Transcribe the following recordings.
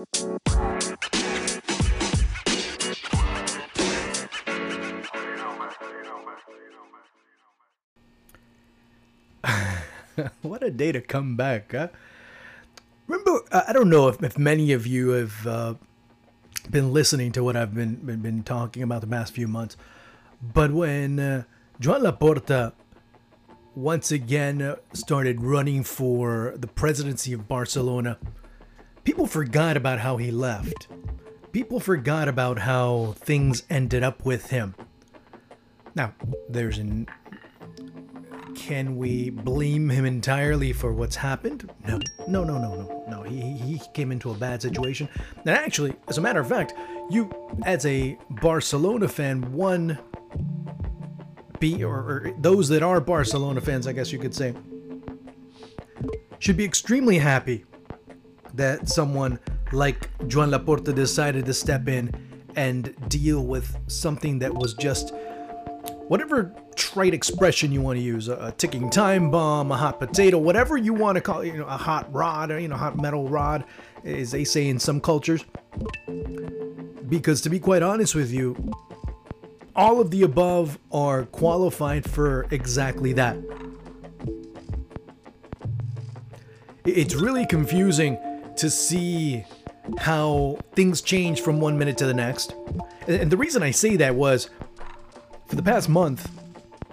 what a day to come back, huh? Remember, I don't know if, if many of you have uh, been listening to what I've been, been, been talking about the past few months, but when uh, Joan Laporta once again uh, started running for the presidency of Barcelona, people forgot about how he left. People forgot about how things ended up with him. Now, there's an can we blame him entirely for what's happened? No, no, no, no, no, no. He, he came into a bad situation. And actually, as a matter of fact, you, as a Barcelona fan, one, be or, or those that are Barcelona fans, I guess you could say, should be extremely happy that someone like Juan Laporta decided to step in and deal with something that was just whatever trite expression you want to use a, ticking time bomb a hot potato whatever you want to call it you know a hot rod or you know hot metal rod as they say in some cultures. Because to be quite honest with you all of the above are qualified for exactly that. It's really confusing to see how things change from one minute to the next and the reason i say that was for the past month,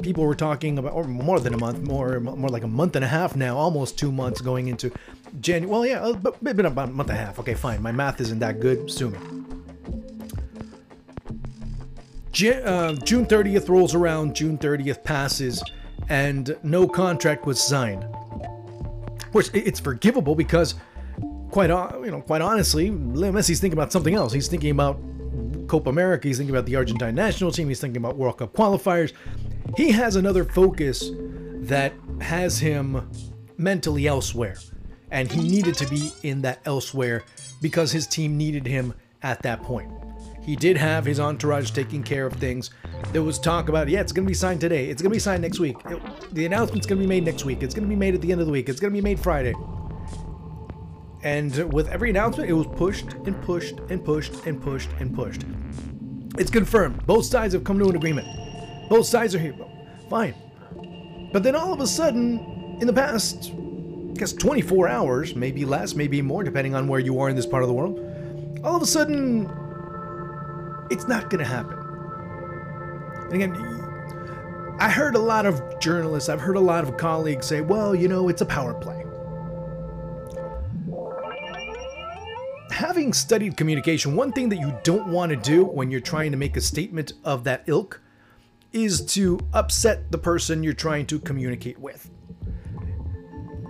people were talking about, or more than a month, more more like a month and a half now, almost two months going into January. Well, yeah, but been about a month and a half. Okay, fine. My math isn't that good. Sue me. Uh, June 30th rolls around. June 30th passes, and no contract was signed. Of course, it's forgivable because, quite you know, quite honestly, Leo Messi's thinking about something else. He's thinking about Copa America. He's thinking about the Argentine national team. He's thinking about World Cup qualifiers. He has another focus that has him mentally elsewhere. And he needed to be in that elsewhere because his team needed him at that point. He did have his entourage taking care of things. There was talk about, yeah, it's going to be signed today. It's going to be signed next week. The announcement's going to be made next week. It's going to be made at the end of the week. It's going to be made Friday. And with every announcement, it was pushed and pushed and pushed and pushed and pushed. It's confirmed. Both sides have come to an agreement. Both sides are here. Fine. But then all of a sudden, in the past, I guess 24 hours, maybe less, maybe more, depending on where you are in this part of the world, all of a sudden, it's not going to happen. And again, I heard a lot of journalists, I've heard a lot of colleagues say, well, you know, it's a power play. Having studied communication, one thing that you don't want to do when you're trying to make a statement of that ilk is to upset the person you're trying to communicate with.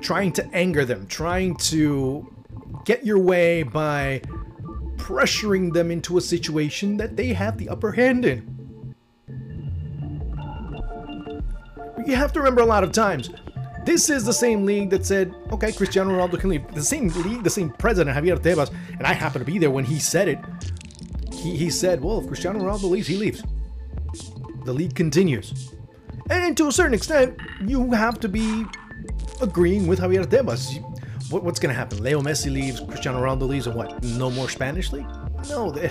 Trying to anger them, trying to get your way by pressuring them into a situation that they have the upper hand in. You have to remember a lot of times this is the same league that said, okay, Cristiano Ronaldo can leave. The same league, the same president, Javier Tebas, and I happen to be there when he said it. He, he said, well, if Cristiano Ronaldo leaves, he leaves. The league continues. And to a certain extent, you have to be agreeing with Javier Tebas. What, what's going to happen? Leo Messi leaves, Cristiano Ronaldo leaves, and what? No more Spanish league? No, they,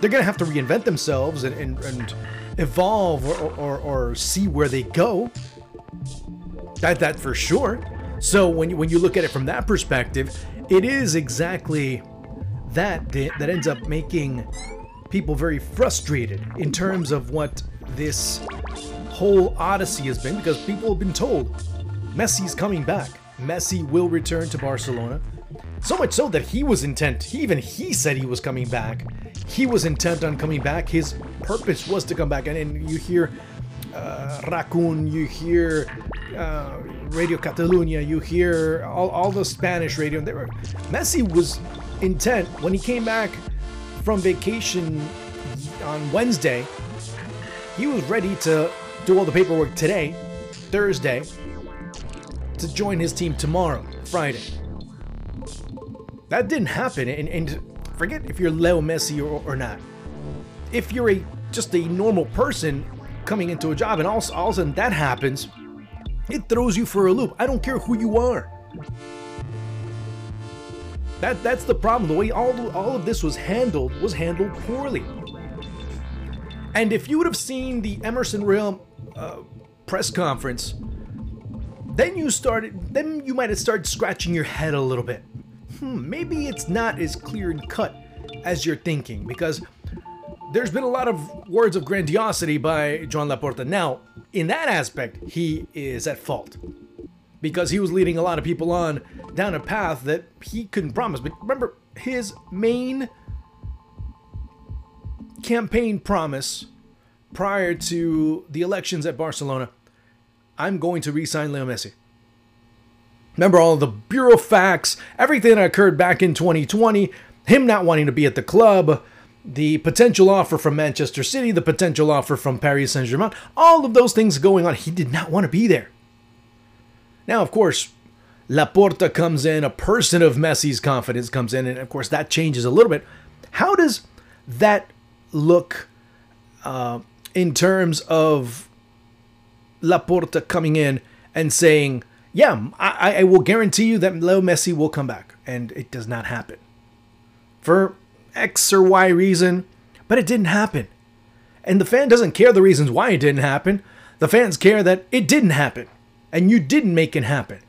they're going to have to reinvent themselves and, and, and evolve or, or, or see where they go. That that for sure. So when you, when you look at it from that perspective, it is exactly that that ends up making people very frustrated in terms of what this whole odyssey has been because people have been told Messi's coming back. Messi will return to Barcelona. So much so that he was intent. He, even he said he was coming back. He was intent on coming back. His purpose was to come back. And, and you hear uh, RAC1, you hear uh, Radio Catalunya, you hear all, all the Spanish radio. They were, Messi was intent when he came back from vacation on Wednesday. He was ready to do all the paperwork today, Thursday, to join his team tomorrow, Friday. That didn't happen, and, and forget if you're Leo Messi or, or not. If you're a just a normal person coming into a job and all, all of a sudden that happens, it throws you for a loop. I don't care who you are. That that's the problem. The way all all of this was handled was handled poorly. And if you would have seen the Emerson Real uh, press conference, then you started. Then you might have started scratching your head a little bit. Hmm, maybe it's not as clear and cut as you're thinking because there's been a lot of words of grandiosity by Joan Laporta. Now, in that aspect, he is at fault because he was leading a lot of people on down a path that he couldn't promise. But remember, his main campaign promise prior to the elections at Barcelona I'm going to re sign Leo Messi. Remember all the burofax, everything that occurred back in 2020, him not wanting to be at the club, the potential offer from Manchester City, the potential offer from Paris Saint Germain, all of those things going on. He did not want to be there. Now, of course, Laporta comes in, a person of Messi's confidence comes in, and of course that changes a little bit. How does that look uh, in terms of Laporta coming in and saying, "Yeah, I, I will guarantee you that Leo Messi will come back," and it does not happen for X or Y reason, but it didn't happen. And the fan doesn't care the reasons why it didn't happen. The fans care that it didn't happen, and you didn't make it happen.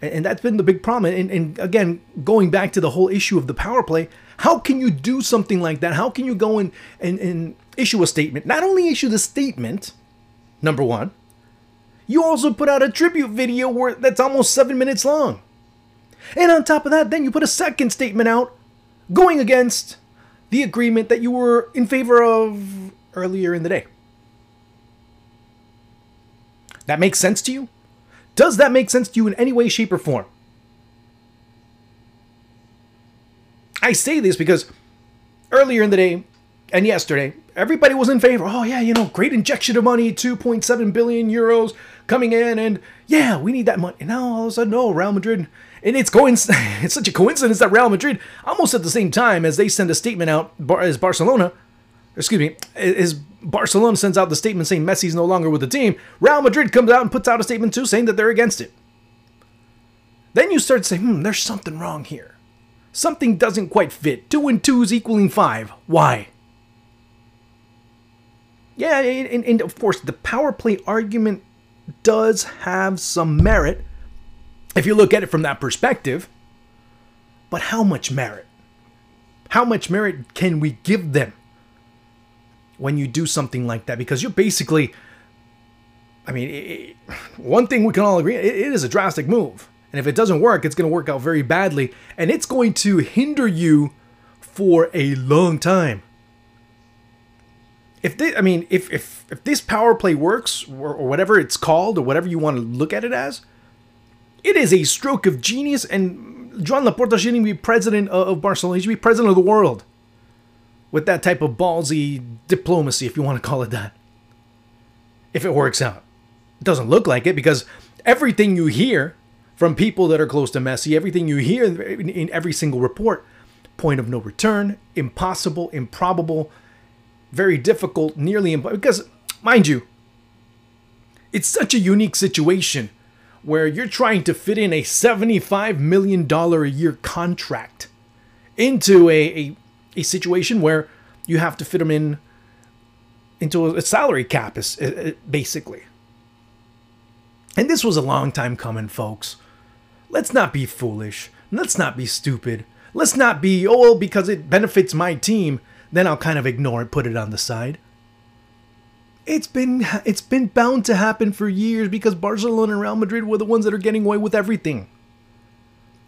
And that's been the big problem. And, and, again, going back to the whole issue of the power play, how can you do something like that? How can you go and, and, and issue a statement? Not only issue the statement, number one, you also put out a tribute video where that's almost seven minutes long. And on top of that, then you put a second statement out going against the agreement that you were in favor of earlier in the day. That makes sense to you? Does that make sense to you in any way, shape, or form? I say this because earlier in the day and yesterday, everybody was in favor. Oh, yeah, you know, great injection of money, 2.7 billion euros coming in, and yeah, we need that money. And now all of a sudden, no, Real Madrid and it's going. It's such a coincidence that Real Madrid, almost at the same time as they send a statement out, as Barcelona, excuse me, as Barcelona sends out the statement saying Messi's no longer with the team, Real Madrid comes out and puts out a statement too saying that they're against it. Then you start to say, hmm, there's something wrong here. Something doesn't quite fit. Two and two is equaling five. Why? Yeah, and, and of course, the power play argument does have some merit if you look at it from that perspective. But how much merit? How much merit can we give them when you do something like that? Because you're basically, I mean, it, one thing we can all agree, it, it is a drastic move. And if it doesn't work, it's going to work out very badly. And it's going to hinder you for a long time. If this, I mean, if, if, if this power play works, or, or whatever it's called, or whatever you want to look at it as, it is a stroke of genius, and Joan Laporta shouldn't be president of Barcelona. He should be president of the world with that type of ballsy diplomacy, if you want to call it that. If it works out. It doesn't look like it because everything you hear from people that are close to Messi, everything you hear in every single report, point of no return, impossible, improbable, very difficult, nearly impossible. Because, mind you, it's such a unique situation where you're trying to fit in a $75 million a year contract into a, a, a situation where you have to fit them in into a salary cap, basically. And this was a long time coming, folks. Let's not be foolish. Let's not be stupid. Let's not be, oh, because it benefits my team, then I'll kind of ignore it, put it on the side. It's been it's been bound to happen for years because Barcelona and Real Madrid were the ones that are getting away with everything.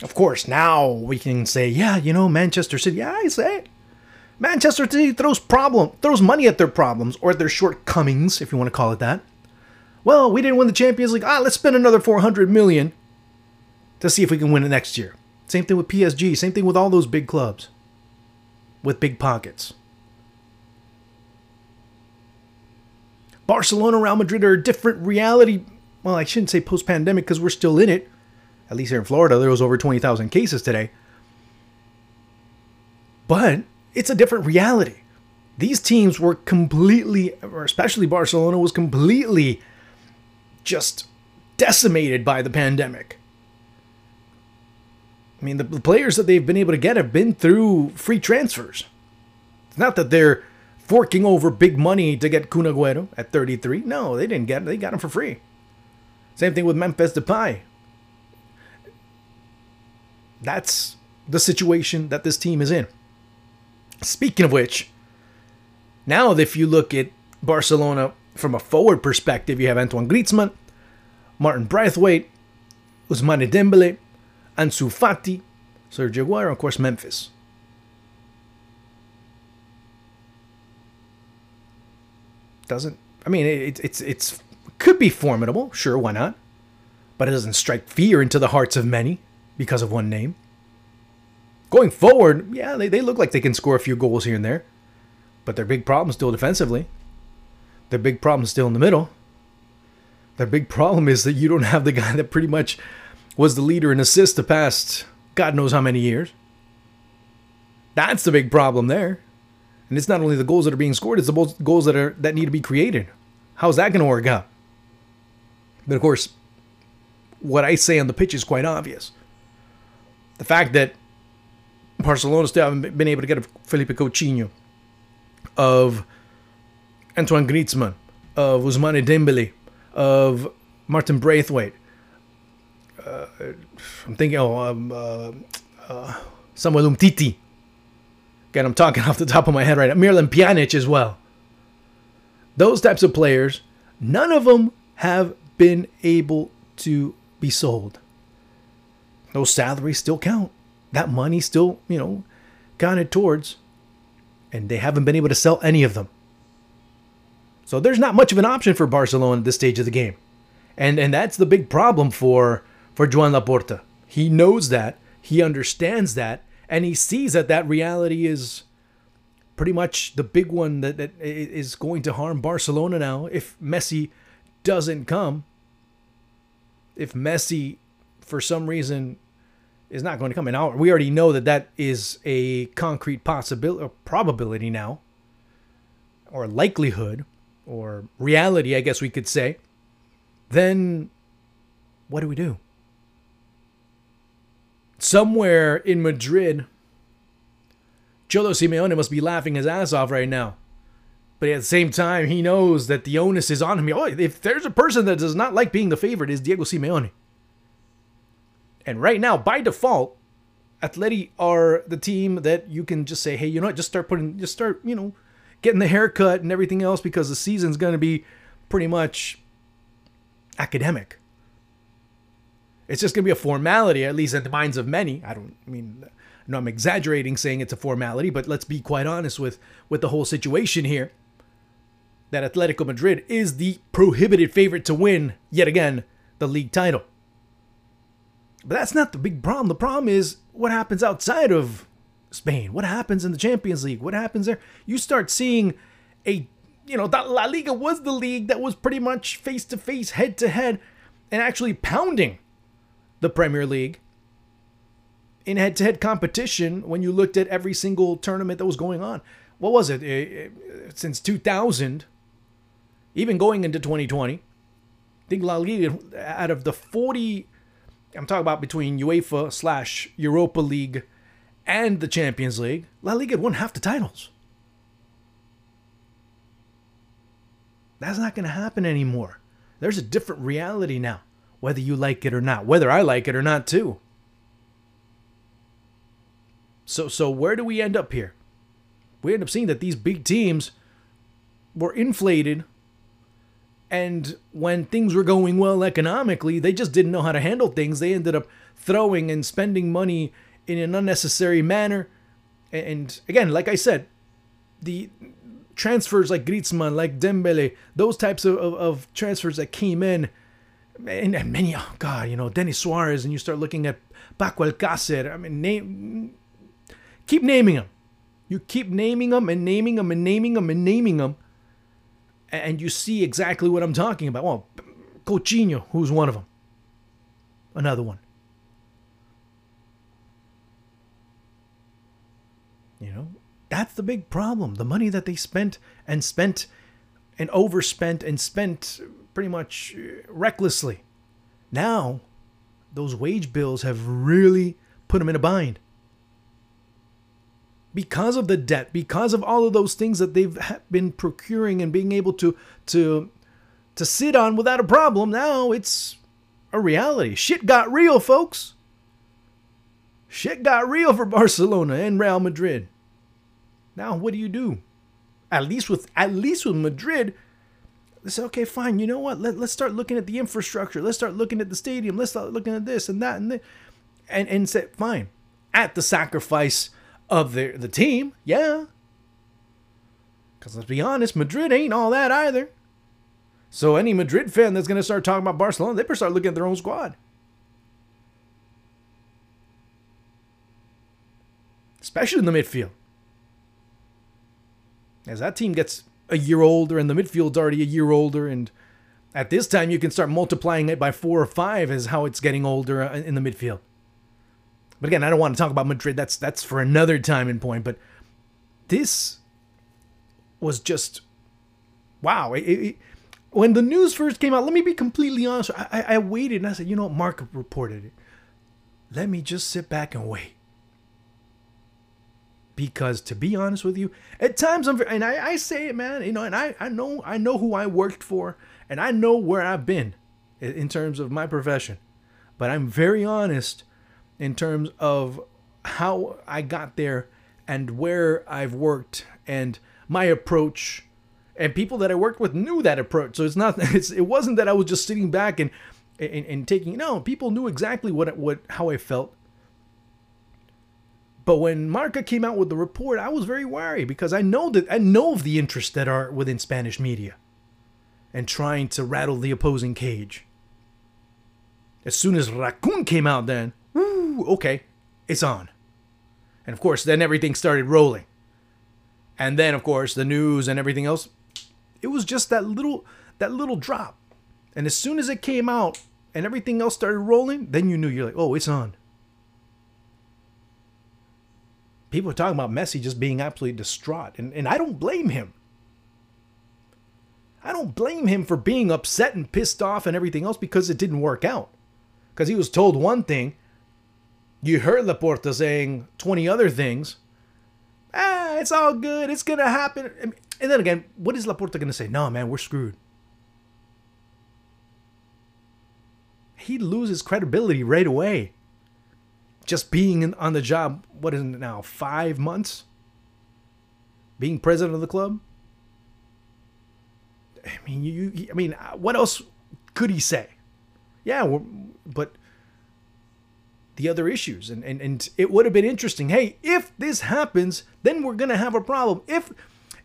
Of course, now we can say, yeah, you know, Manchester City. Yeah, I say, Manchester City throws problem throws money at their problems or at their shortcomings, if you want to call it that. Well, we didn't win the Champions League. Ah, let's spend another 400 million to see if we can win it next year. Same thing with PSG. Same thing with all those big clubs with big pockets. Barcelona, Real Madrid are a different reality. Well, I shouldn't say post pandemic because we're still in it. At least here in Florida, there was over 20,000 cases today. But it's a different reality. These teams were completely, or especially Barcelona, was completely just decimated by the pandemic. I mean, the, the players that they've been able to get have been through free transfers. It's not that they're forking over big money to get Kun Agüero at 33. No, they didn't get it. They got him for free. Same thing with Memphis Depay. That's the situation that this team is in. Speaking of which, now if you look at Barcelona from a forward perspective, you have Antoine Griezmann, Martin Braithwaite, Ousmane Dembele, Ansu Fati, Sergio Aguero, of course, Memphis. Doesn't I mean it, it's it's could be formidable, sure, why not? But it doesn't strike fear into the hearts of many because of one name. Going forward, yeah, they, they look like they can score a few goals here and there. But their big problem is still defensively. Their big problem is still in the middle. Their big problem is that you don't have the guy that pretty much was the leader in assists the past God knows how many years. That's the big problem there. And it's not only the goals that are being scored, it's the goals that are that need to be created. How's that going to work out? But of course, what I say on the pitch is quite obvious. The fact that Barcelona still haven't been able to get a Felipe Coutinho, of Antoine Griezmann, of Ousmane Dembele, of Martin Braithwaite. Uh, I'm thinking, oh, um, uh, uh, Samuel Umtiti. Again, I'm talking off the top of my head right now. Miralem Pjanic as well. Those types of players, none of them have been able to be sold. Those salaries still count. That money still, you know, counted towards. And they haven't been able to sell any of them. So there's not much of an option for Barcelona at this stage of the game. And and that's the big problem for for Joan Laporta. He knows that, he understands that, and he sees that that reality is pretty much the big one that, that is going to harm Barcelona now if Messi doesn't come. If Messi, for some reason, is not going to come, and we already know that that is a concrete possibility, probability now, or likelihood or reality, I guess we could say, then what do we do? Somewhere in Madrid, Cholo Simeone must be laughing his ass off right now. But at the same time, he knows that the onus is on him. Oh, if there's a person that does not like being the favorite, is Diego Simeone. And right now, by default, Atleti are the team that you can just say, hey, you know what, just start putting, just start, you know, getting the haircut and everything else because the season's going to be pretty much academic. It's just going to be a formality, at least in the minds of many. I don't mean, no, I'm exaggerating saying it's a formality, but let's be quite honest with, with the whole situation here. That Atletico Madrid is the prohibited favorite to win, yet again, the league title. But that's not the big problem. The problem is what happens outside of Spain? What happens in the Champions League? What happens there? You start seeing a, you know, that La Liga was the league that was pretty much face to face, head to head, and actually pounding the Premier League in head to head competition when you looked at every single tournament that was going on. What was it? Eh, eh, since 2000, even going into 2020, I think La Liga, out of the 40, I'm talking about between UEFA slash Europa League and the Champions League, La Liga won half the titles. That's not going to happen anymore. There's a different reality now, whether you like it or not, whether I like it or not, too. So, so where do we end up here? We end up seeing that these big teams were inflated, and when things were going well economically, they just didn't know how to handle things. They ended up throwing and spending money in an unnecessary manner. And again, like I said, the transfers like Griezmann, like Dembele, those types of, of, of transfers that came in, and, and, many, oh God, you know, Denis Suarez, and you start looking at Paco Alcácer. I mean, name, keep naming them. You keep naming them and naming them and naming them and naming them, and you see exactly what I'm talking about. Well, Coutinho, who's one of them, another one. You know, that's the big problem. The money that they spent and spent and overspent and spent pretty much uh, recklessly. Now, those wage bills have really put them in a bind. Because of the debt, because of all of those things that they've been procuring and being able to to to sit on without a problem, now it's a reality. Shit got real, folks. Shit got real for Barcelona and Real Madrid. Now, what do you do? At least with at least with Madrid, they say, okay, fine. You know what? Let, let's start looking at the infrastructure. Let's start looking at the stadium. Let's start looking at this and that and this. And and say, fine, at the sacrifice of the the team, yeah. Because let's be honest, Madrid ain't all that either. So any Madrid fan that's gonna start talking about Barcelona, they better start looking at their own squad. Especially in the midfield. As that team gets a year older and the midfield's already a year older and at this time you can start multiplying it by four or five as how it's getting older uh, in the midfield. But again, I don't want to talk about Madrid. That's that's for another time and point. But this was just wow. It, it, when the news first came out, let me be completely honest. I, I waited and I said, you know Marca reported it. Let me just sit back and wait. Because to be honest with you, at times I'm and I, I say it, man, you know, and I, I know I know who I worked for and I know where I've been in terms of my profession. But I'm very honest in terms of how I got there and where I've worked and my approach and people that I worked with knew that approach. So it's not it's it wasn't that I was just sitting back and and, and taking no, people knew exactly what what how I felt. But when Marca came out with the report, I was very wary because I know that I know of the interests that are within Spanish media and trying to rattle the opposing cage. As soon as RAC1 came out then, woo, okay, it's on. And of course, then everything started rolling. And then of course, the news and everything else, it was just that little that little drop. And as soon as it came out and everything else started rolling, then you knew you're like, "Oh, it's on." People are talking about Messi just being absolutely distraught, and, and I don't blame him. I don't blame him for being upset and pissed off and everything else because it didn't work out. Because he was told one thing you heard Laporta saying 20 other things. Ah, it's all good. It's going to happen. And then again, what is Laporta going to say? No, man, we're screwed. He loses credibility right away. Just being on the job, what is it now, five months? Being president of the club? I mean, you, I mean, uh, what else could he say? Yeah, but the other issues. And, and, and it would have been interesting. Hey, if this happens, then we're going to have a problem. If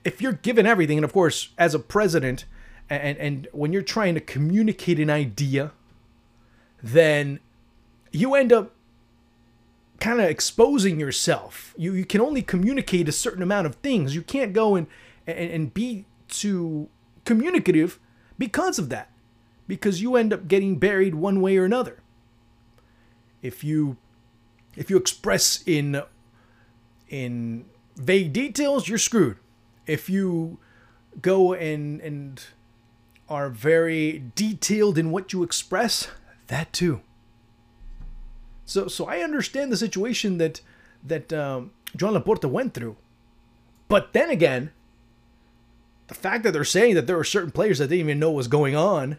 if you're given everything, and of course, as a president, and, and when you're trying to communicate an idea, then you end up kind of exposing yourself. You, you can only communicate a certain amount of things. You can't go and, and, and be too communicative because of that, because you end up getting buried one way or another if you if you express in in vague details, you're screwed. If you go and and are very detailed in what you express, that too. So so I understand the situation that that um, Joan Laporta went through, but then again, the fact that they're saying that there are certain players that didn't even know what was going on,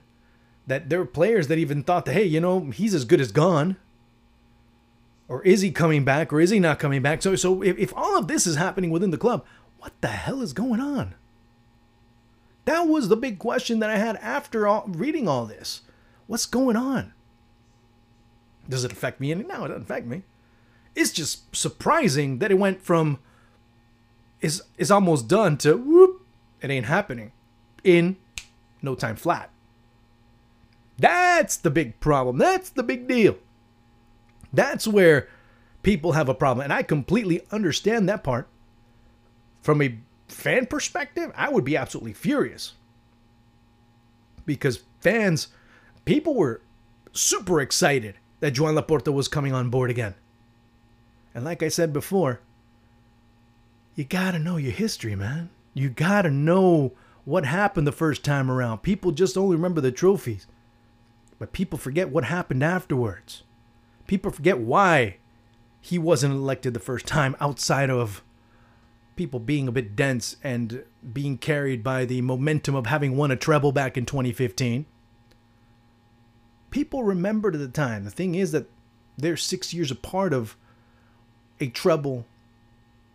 that there were players that even thought that hey, you know, he's as good as gone or is he coming back or is he not coming back? So, so if, if all of this is happening within the club, what the hell is going on? That was the big question that I had after all, reading all this. What's going on? Does it affect me any? No, it doesn't affect me. It's just surprising that it went from is is almost done to whoop, it ain't happening in no time flat. That's the big problem. That's the big deal. That's where people have a problem. And I completely understand that part. From a fan perspective, I would be absolutely furious. Because fans, people were super excited that Joan Laporta was coming on board again. And like I said before, you gotta know your history, man. You gotta know what happened the first time around. People just only remember the trophies, but people forget what happened afterwards. People forget why he wasn't elected the first time outside of people being a bit dense and being carried by the momentum of having won a treble back in 2015. People remembered at the time. The thing is that they're six years apart of a treble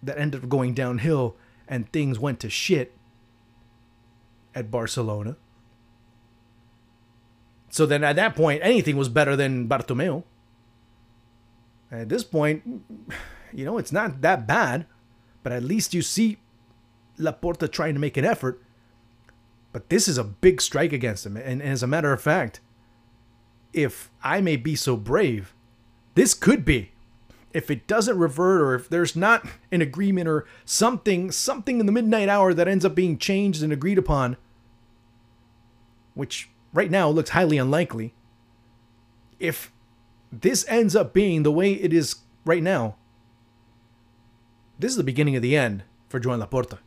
that ended up going downhill and things went to shit at Barcelona. So then at that point, anything was better than Bartomeu. At this point, you know, it's not that bad, but at least you see Laporta trying to make an effort. But this is a big strike against him. And, and as a matter of fact, if I may be so brave, this could be. If it doesn't revert or if there's not an agreement or something, something in the midnight hour that ends up being changed and agreed upon, which right now looks highly unlikely, if this ends up being the way it is right now, this is the beginning of the end for Joan Laporta.